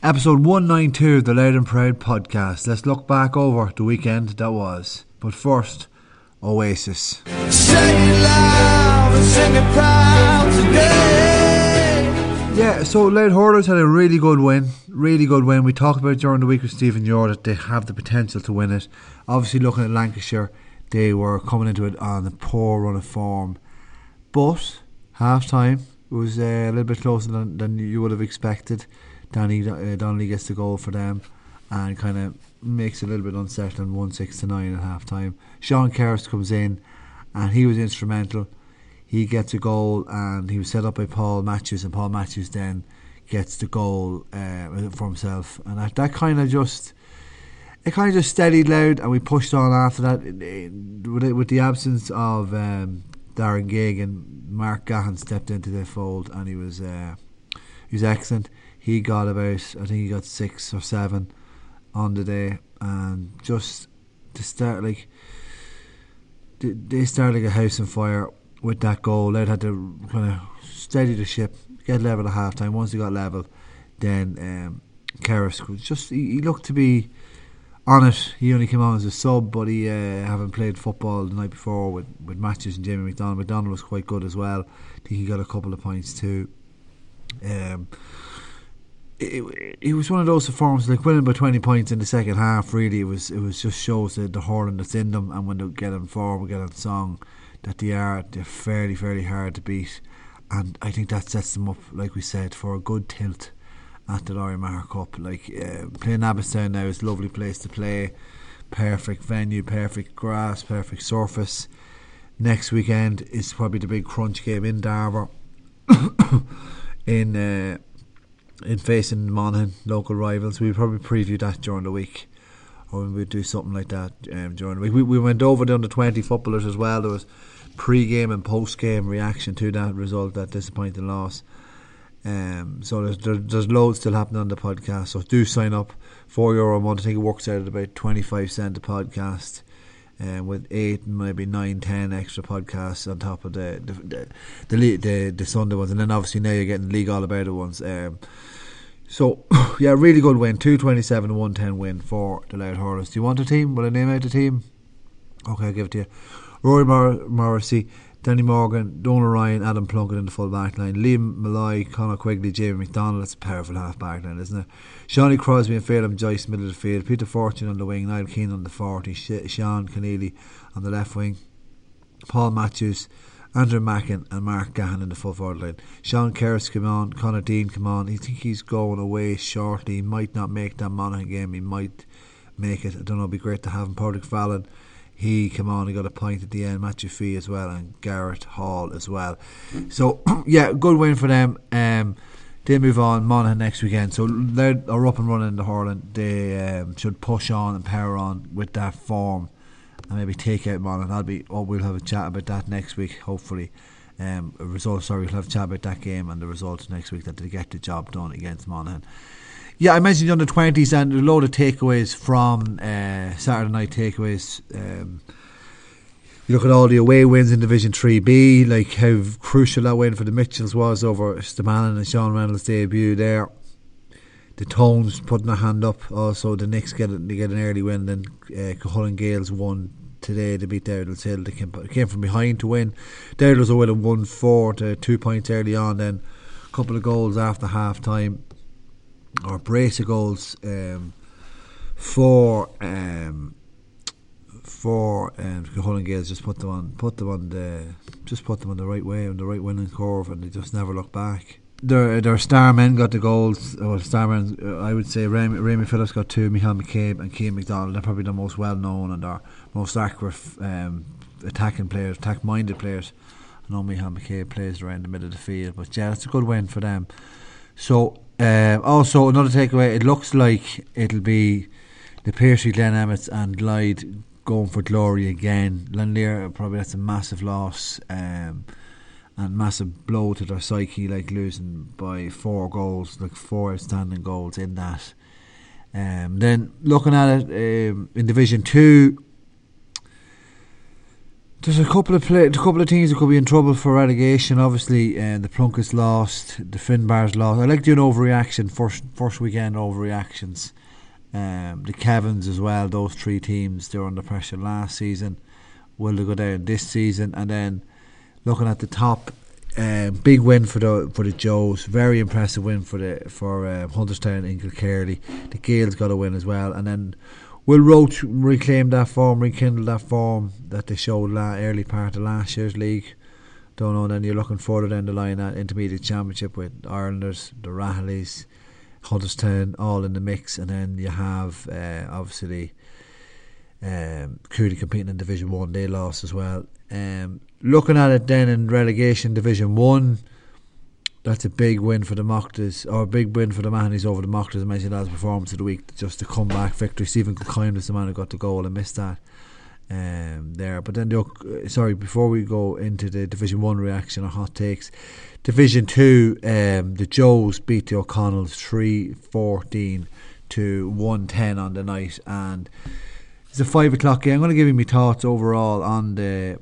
Episode 192 of the Loud and Proud podcast. Let's look back over the weekend that was. But first, Oasis. Yeah, so Louth Hurlers had a really good win. Really good win. We talked about during the week with Stephen Ure that they have the potential to win it. Obviously, looking at Lancashire, they were coming into it on a poor run of form. But half time was uh, a little bit closer than, than you would have expected. Danny uh, Donnelly gets the goal for them and kind of makes it a little bit unsettling 1 6 to 9 at half time. Sean Kerris comes in and he was instrumental he gets a goal and he was set up by Paul Matthews and Paul Matthews then gets the goal uh, for himself and that, that kind of just it kind of just steadied Louth and we pushed on after that with, it, with the absence of um, Darren Geoghegan Mark Gahan stepped into the fold and he was uh, he was excellent he got about I think he got six or seven on the day and just to start like they started like a house on fire with that goal. They'd had to kind of steady the ship, get level at half time. Once they got level, then um, Kerris was just he, he, looked to be on it. He only came on as a sub, but he uh, having played football the night before with with Matthews and Jamie McDonald. McDonald was quite good as well. I think he got a couple of points too. Um, it, it was one of those performances like winning by 20 points in the second half really it was it was just shows the, the hurling that's in them and when they get on form get on song that they are they're fairly fairly hard to beat, and I think that sets them up, like we said, for a good tilt at the Lory Meagher Cup. Like uh, playing Abbotstown now is a lovely place to play, perfect venue, perfect grass, perfect surface. Next weekend is probably the big crunch game in Darver, in uh, in facing Monaghan, local rivals. We'll probably preview that during the week or we'd do something like that um, during the week. We, we went over the under 20 footballers as well. There was pre game and post game reaction to that result, that disappointing loss. Um, so there's, there, there's loads still happening on the podcast. So do sign up. Four euro a month. I think it works out at about 25 cent a podcast. Um, with eight, maybe nine, ten extra podcasts on top of the the the, the, the, the Sunday ones, and then obviously now you're getting league all about it ones. Um, so, yeah, really good win. 227 110 win for the Louth Hurlers. Do you want a team? Will I name out a team? Okay, I'll give it to you. Rory Mor- Morrissey, Danny Morgan, Donal Ryan, Adam Plunkett in the full back line, Liam Malloy, Conor Quigley, Jamie McDonald. That's a powerful half back line, isn't it? Shawnee Crosby and Phelan Joyce, middle of the field. Peter Fortune on the wing, Niall Keane on the 40, Sean Keneally on the left wing, Paul Matthews. Andrew Mackin and Mark Gahan in the full forward line. Sean Kerris come on, Connor Dean come on. I think he's going away shortly. He might not make that Monaghan game. He might make it. I don't know. It'd be great to have him. Patrick Fallon, he come on. He got a point at the end. Matthew Fee as well, and Garrett Hall as well. So yeah, good win for them. Um, they move on Monaghan next weekend, so they're up and running in the hurling. They um, should push on and power on with that form and maybe take out Monaghan. That'll be. Oh, we'll have a chat about that next week, hopefully. Um, a result. Sorry, we'll have a chat about that game and the results next week that they get the job done against Monaghan. Yeah, I mentioned the under twenties and a load of takeaways from uh, Saturday night takeaways. Um, you look at all the away wins in Division 3B, like how crucial that win for the Mitchells was over Stabannon and Sean Reynolds' debut there the Tones putting their hand up. Also, the Knicks get they get an early win. Then uh, Cuchulainn Gaels won today to beat Dowdall's Hill. They came, came from behind to win. Dowdall's Hill won four to two points early on. Then a couple of goals after half time, or brace of goals um, for. Um, for um, Cuchulainn Gaels just put them on, put them on the, just put them on the right way, on the right winning curve, and they just never look back their their star men got the goals. Well, star men, I would say Rami, Rami Phillips got two, Michael McCabe and Keane McDonald. They're probably the most well known and our most accurate um, attacking players, attack minded players. I know Michael McCabe plays around the middle of the field, but yeah, it's a good win for them. So, uh, also another takeaway, it looks like it'll be the Piercy, Glen Emmets, and Glyde going for glory again. Lann Léire, probably that's a massive loss. Um, and massive blow to their psyche, like losing by four goals, like four outstanding goals in that. Um, then looking at it um, in Division Two, There's a couple of play, a couple of teams that could be in trouble for relegation. Obviously, uh, the Plunkets lost, the Finbars lost. I like doing overreaction first first weekend overreactions. Um, the Kevins as well. Those three teams they were under pressure last season. Will they go down this season? And then looking at the top, um, big win for the for the Joes. Very impressive win for the for um, Hunterstown and Kilkerley. The Gales got a win as well, and then Will Roche reclaim that form, rekindle that form that they showed la- early part of last year's league? Don't know. Then you're looking further down the line at intermediate championship with Irelanders, the Rahleys, Huddersfield, all in the mix, and then you have uh, obviously um, Cooley competing in Division One. They lost as well. Um, looking at it then in relegation Division One that's a big win for the Mochtas, or a big win for the Mahonys over the Mochtas. I mentioned that as performance of the week, just a comeback victory. Stephen Kilcoyne was the man who got the goal and missed that um, there. But then, the, sorry, before we go into the Division 1 reaction or hot takes, Division 2, um, the Joes beat the O'Connells 3 14 to 110 on the night. And it's a 5 o'clock game. I'm going to give you my thoughts overall on the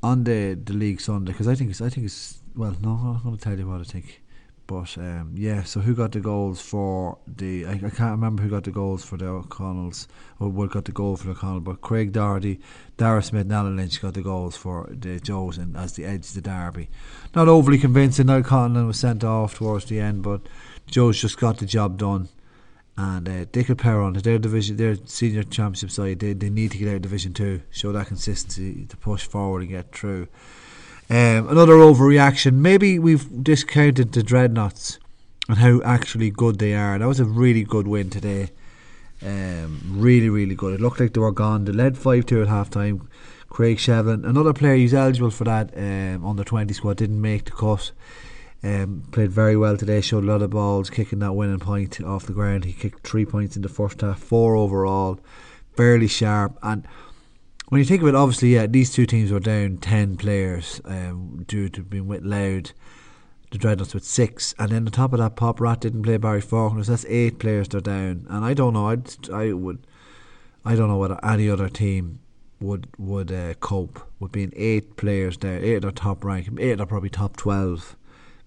on the, the league Sunday because I think it's I think it's well, no, I'm not going to tell you what I think. But um, yeah, so who got the goals for the? I, I, can't remember who got the goals for the O'Connells or what got the goal for the O'Connell. But Craig Doherty, Dara Smith, and Alan Lynch got the goals for the Joes and as the edge of the derby. Not overly convincing. Now Conlon was sent off towards the end, but Joes just got the job done. And uh, Dick Perron, their division, their senior championship side, they, they need to get out of Division Two, show that consistency to push forward and get through. Um, another overreaction. Maybe we've discounted the Dreadnots and how actually good they are. That was a really good win today. Um, really, really good. It looked like they were gone. They led 5 2 at half time. Craig Shevlin, another player who's eligible for that um, the 20 squad, didn't make the cut. Um, played very well today, showed a lot of balls, kicking that winning point off the ground. He kicked three points in the first half, four overall, fairly sharp. And when you think of it, obviously, yeah, these two teams were down 10 players um, due to being with Louth. The Dreadnots with six, and then on top of that, Pop Rat didn't play Barry Faulkner, so that's eight players they're down. And I don't know, I'd, I would, I don't know whether any other team would would uh, cope with being eight players there, eight are top rank, eight are probably top twelve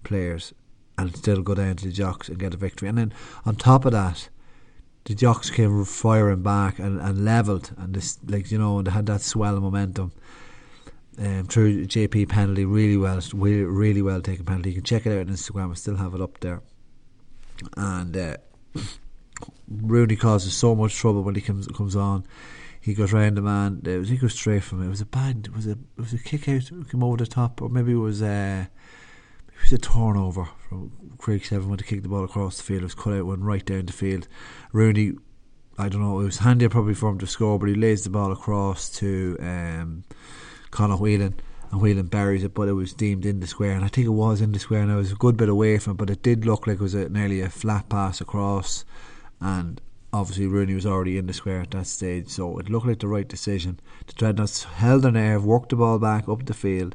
players, and still go down to the jocks and get a victory. And then on top of that, the jocks came firing back and, and levelled and this like you know they had that swell of momentum. Um, through JP penalty really well really, really well taken penalty. You can check it out on Instagram I still have it up there. And uh, Rooney causes so much trouble when he comes comes on. He goes round the man was, he goes straight from it it was a bad it was a it was a kick out came over the top or maybe it was uh, it was a turnover from Craig Seven went to kick the ball across the field. It was cut out, went right down the field. Rooney, I don't know, it was handier probably for him to score, but he lays the ball across to um, Conor Whelan. And Whelan buries it, but it was deemed in the square, and I think it was in the square. And it was a good bit away from it, but it did look like it was a, nearly a flat pass across, and obviously Rooney was already in the square at that stage, so it looked like the right decision. The Dreadnots held their nerve, worked the ball back up the field,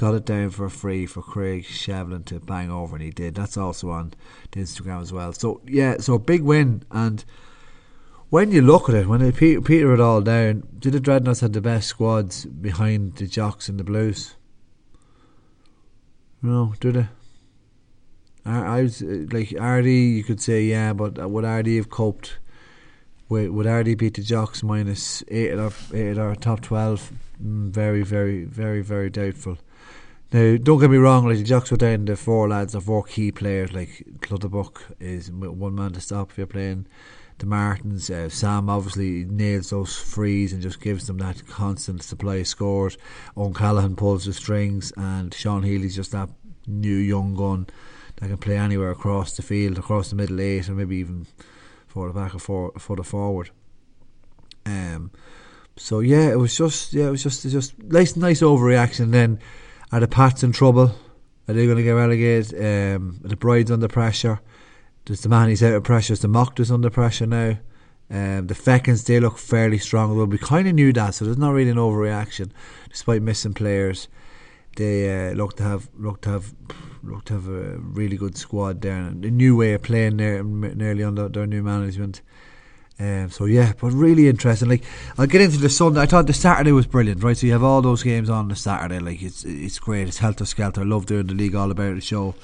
got it down for free for Craig Shevlin to bang over, and he did. That's also on the Instagram as well. So yeah, so big win. And when you look at it, when they peter, peter it all down, did the Dreadnots have the best squads behind the Jocks and the Blues? No, do they? I, was uh, like RD. You could say yeah, but would RD have coped? Would, would RD beat the Jocks minus eight our, eight our top twelve? Mm, very, very, very, very doubtful. Now, don't get me wrong, like the Jocks were down the four lads are four key players. Like Clutterbuck is one man to stop if you're playing. The Martins, uh, Sam obviously nails those frees and just gives them that constant supply of scores. Owen Callaghan pulls the strings, and Sean Healy's just that new young gun that can play anywhere across the field, across the middle eight, or maybe even for the back or for the forward. Um, so yeah, it was just yeah, it was just just nice nice overreaction. Then are the Pats in trouble? Are they going to get relegated? Um, are the Brides under pressure? Does the Mahonys out of pressure? Is the Mochtas under pressure now? Um, the Fechins, they look fairly strong. Well, we kind of knew that, so there's not really an overreaction, despite missing players. They uh, look to have look to have look to have a really good squad there, and a new way of playing there, nearly under their new management. Um, so yeah, but really interesting. Like I'll get into the Sunday. I thought the Saturday was brilliant, right? So you have all those games on the Saturday. Like it's it's great. It's helter skelter. I love doing the league all about the show.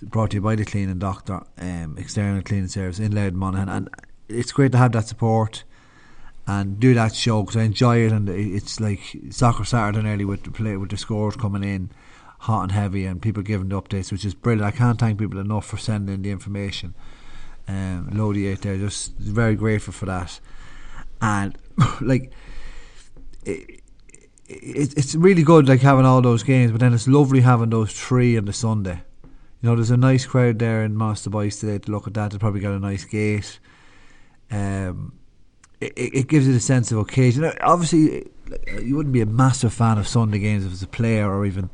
Brought to you by the Cleaning Doctor, um, external cleaning service in Louth Monaghan, and it's great to have that support and do that show because I enjoy it. And it's like soccer Saturday early with the play with the scores coming in hot and heavy, and people giving the updates, which is brilliant. I can't thank people enough for sending the information. Um, Lodi out there, just very grateful for that. And like, it, it, it's really good like having all those games, but then it's lovely having those three on the Sunday. You know, there's a nice crowd there in Master Boys today to look at that. They'll probably get a nice gate. Um, it, it gives it a sense of occasion. Obviously, you wouldn't be a massive fan of Sunday games if it's a player or even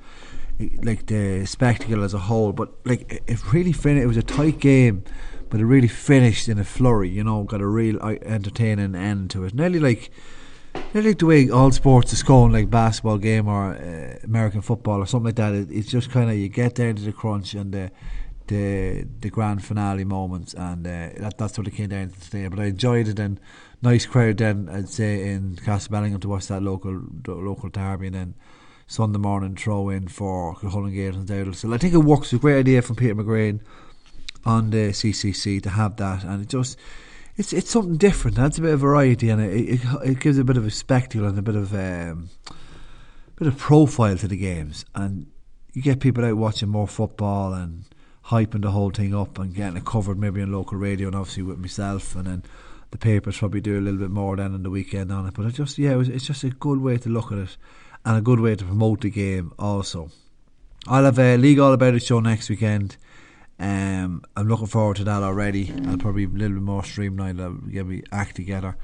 like the spectacle as a whole. But like it really finished. It was a tight game, but it really finished in a flurry. You know, got a real uh, entertaining end to it. Nearly like. Nearly like the way all sports is going, like basketball game or uh, American football or something like that. It, it's just kind of you get there to the crunch and the the the grand finale moments, and uh, that, that's what it came down to today. But I enjoyed it, and nice crowd then I'd say in Castlebellingham to watch that local local derby, and then Sunday morning throw in for Cullen Gate and Dowdall. So I think it works. a great idea from Peter McGrain on the CCC to have that, and it just it's it's something different. That's a bit of variety, and it, it, it gives a bit of a spectacle and a bit of um, bit of profile to the games, and you get people out watching more football and hyping the whole thing up and getting it covered maybe on local radio and obviously with myself, and then the papers probably do a little bit more then on the weekend on it. But it just yeah, it was, it's just a good way to look at it and a good way to promote the game also. I'll have a League All About It show next weekend. Um, I'm looking forward to that already. I'll probably be a little bit more streamlined. I'll get my act together.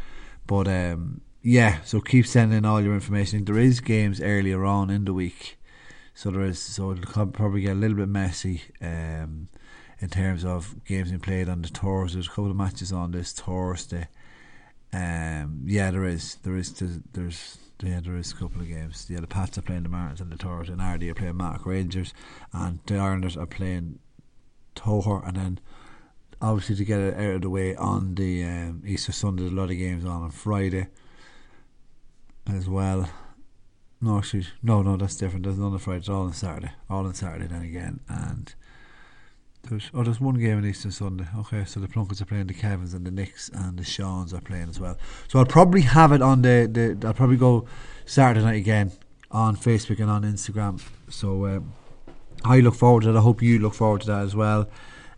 But um, yeah, so keep sending all your information. There is games earlier on in the week, so there is. So it'll probably get a little bit messy um, in terms of games being played on the tours. There's a couple of matches on this Thursday. Um, yeah, there is. There is. There's yeah, there is a couple of games. Yeah, the Pats are playing the Martins and the Tours, and Ardee are playing Mattock Rangers, and the Islanders are playing Toher, and then obviously to get it out of the way on the um, Easter Sunday, There's a lot of games on on Friday as well. No, actually, no, no, that's different. There's none on Friday. It's all on Saturday. All on Saturday then again, and there's oh, there's one game on Easter Sunday. Okay, so the Plunkets are playing the Kevins and the Knicks and the Shawns are playing as well. So I'll probably have it on the, the I'll probably go Saturday night again on Facebook and on Instagram. So um, I look forward to that. I hope you look forward to that as well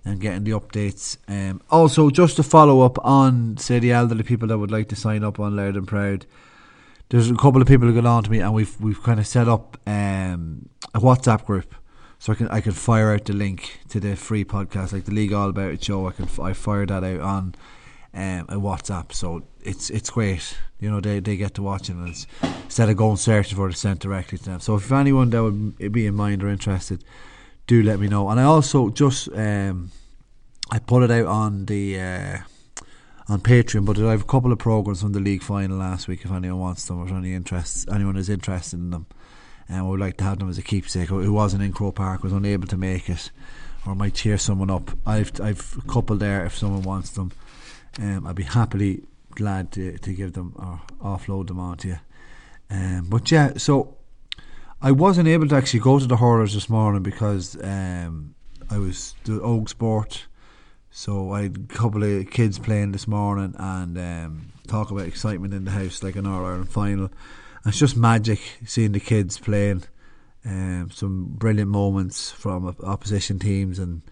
and getting the updates. Um, also, just to follow up on say the elderly people that would like to sign up on Loud and Proud. There's a couple of people who got on to me and we've we've kind of set up um, a WhatsApp group so I can I can fire out the link to the free podcast, like the League All About It show. I can I fire that out on um, a WhatsApp, so it's it's great. You know, they, they get to watch it, instead of going searching for it, sent directly to them. So if anyone that would be in mind or interested, do let me know. And I also just um, I put it out on the uh, on Patreon, but I have a couple of programs from the league final last week. If anyone wants them or any interest, anyone is interested in them and we would like to have them as a keepsake. Who wasn't in Croke Park was unable to make it, or might cheer someone up. I've I've a couple there if someone wants them. Um, I'd be happily glad to, to give them or offload them on to you. Um, but yeah, so I wasn't able to actually go to the hurlers this morning because um, I was the Oak Sport. So I had a couple of kids playing this morning and um, talk about excitement in the house like an All Ireland final it's just magic seeing the kids playing. Um, some brilliant moments from opposition teams and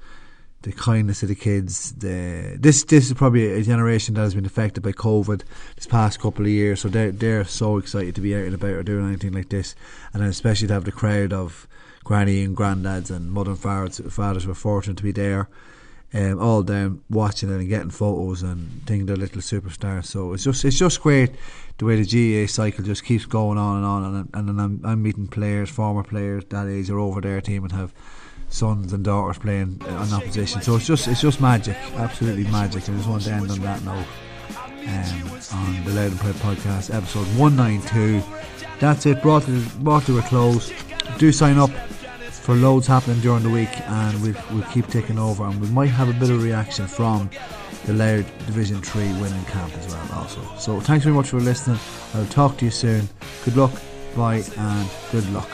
the kindness of the kids. The this this is probably a generation that has been affected by COVID this past couple of years, so they're they're so excited to be out and about or doing anything like this, and especially to have the crowd of granny and granddads and mother and fathers. Fathers were fortunate to be there um, all down watching it and getting photos and thinking they're little superstars. So it's just it's just great the way the GAA cycle just keeps going on and on. And, and I'm, I'm meeting players, former players that age are over their team and have sons and daughters playing on opposition. So it's just it's just magic, absolutely magic. I just want to end on that note. Um, on the Loud and Proud podcast, episode 192. That's it, brought to, brought to a close. Do sign up for loads happening during the week, and we'll, we'll keep taking over, and we might have a bit of reaction from the Laird Division 3 winning camp as well also. So thanks very much for listening. I'll talk to you soon. Good luck, bye and good luck.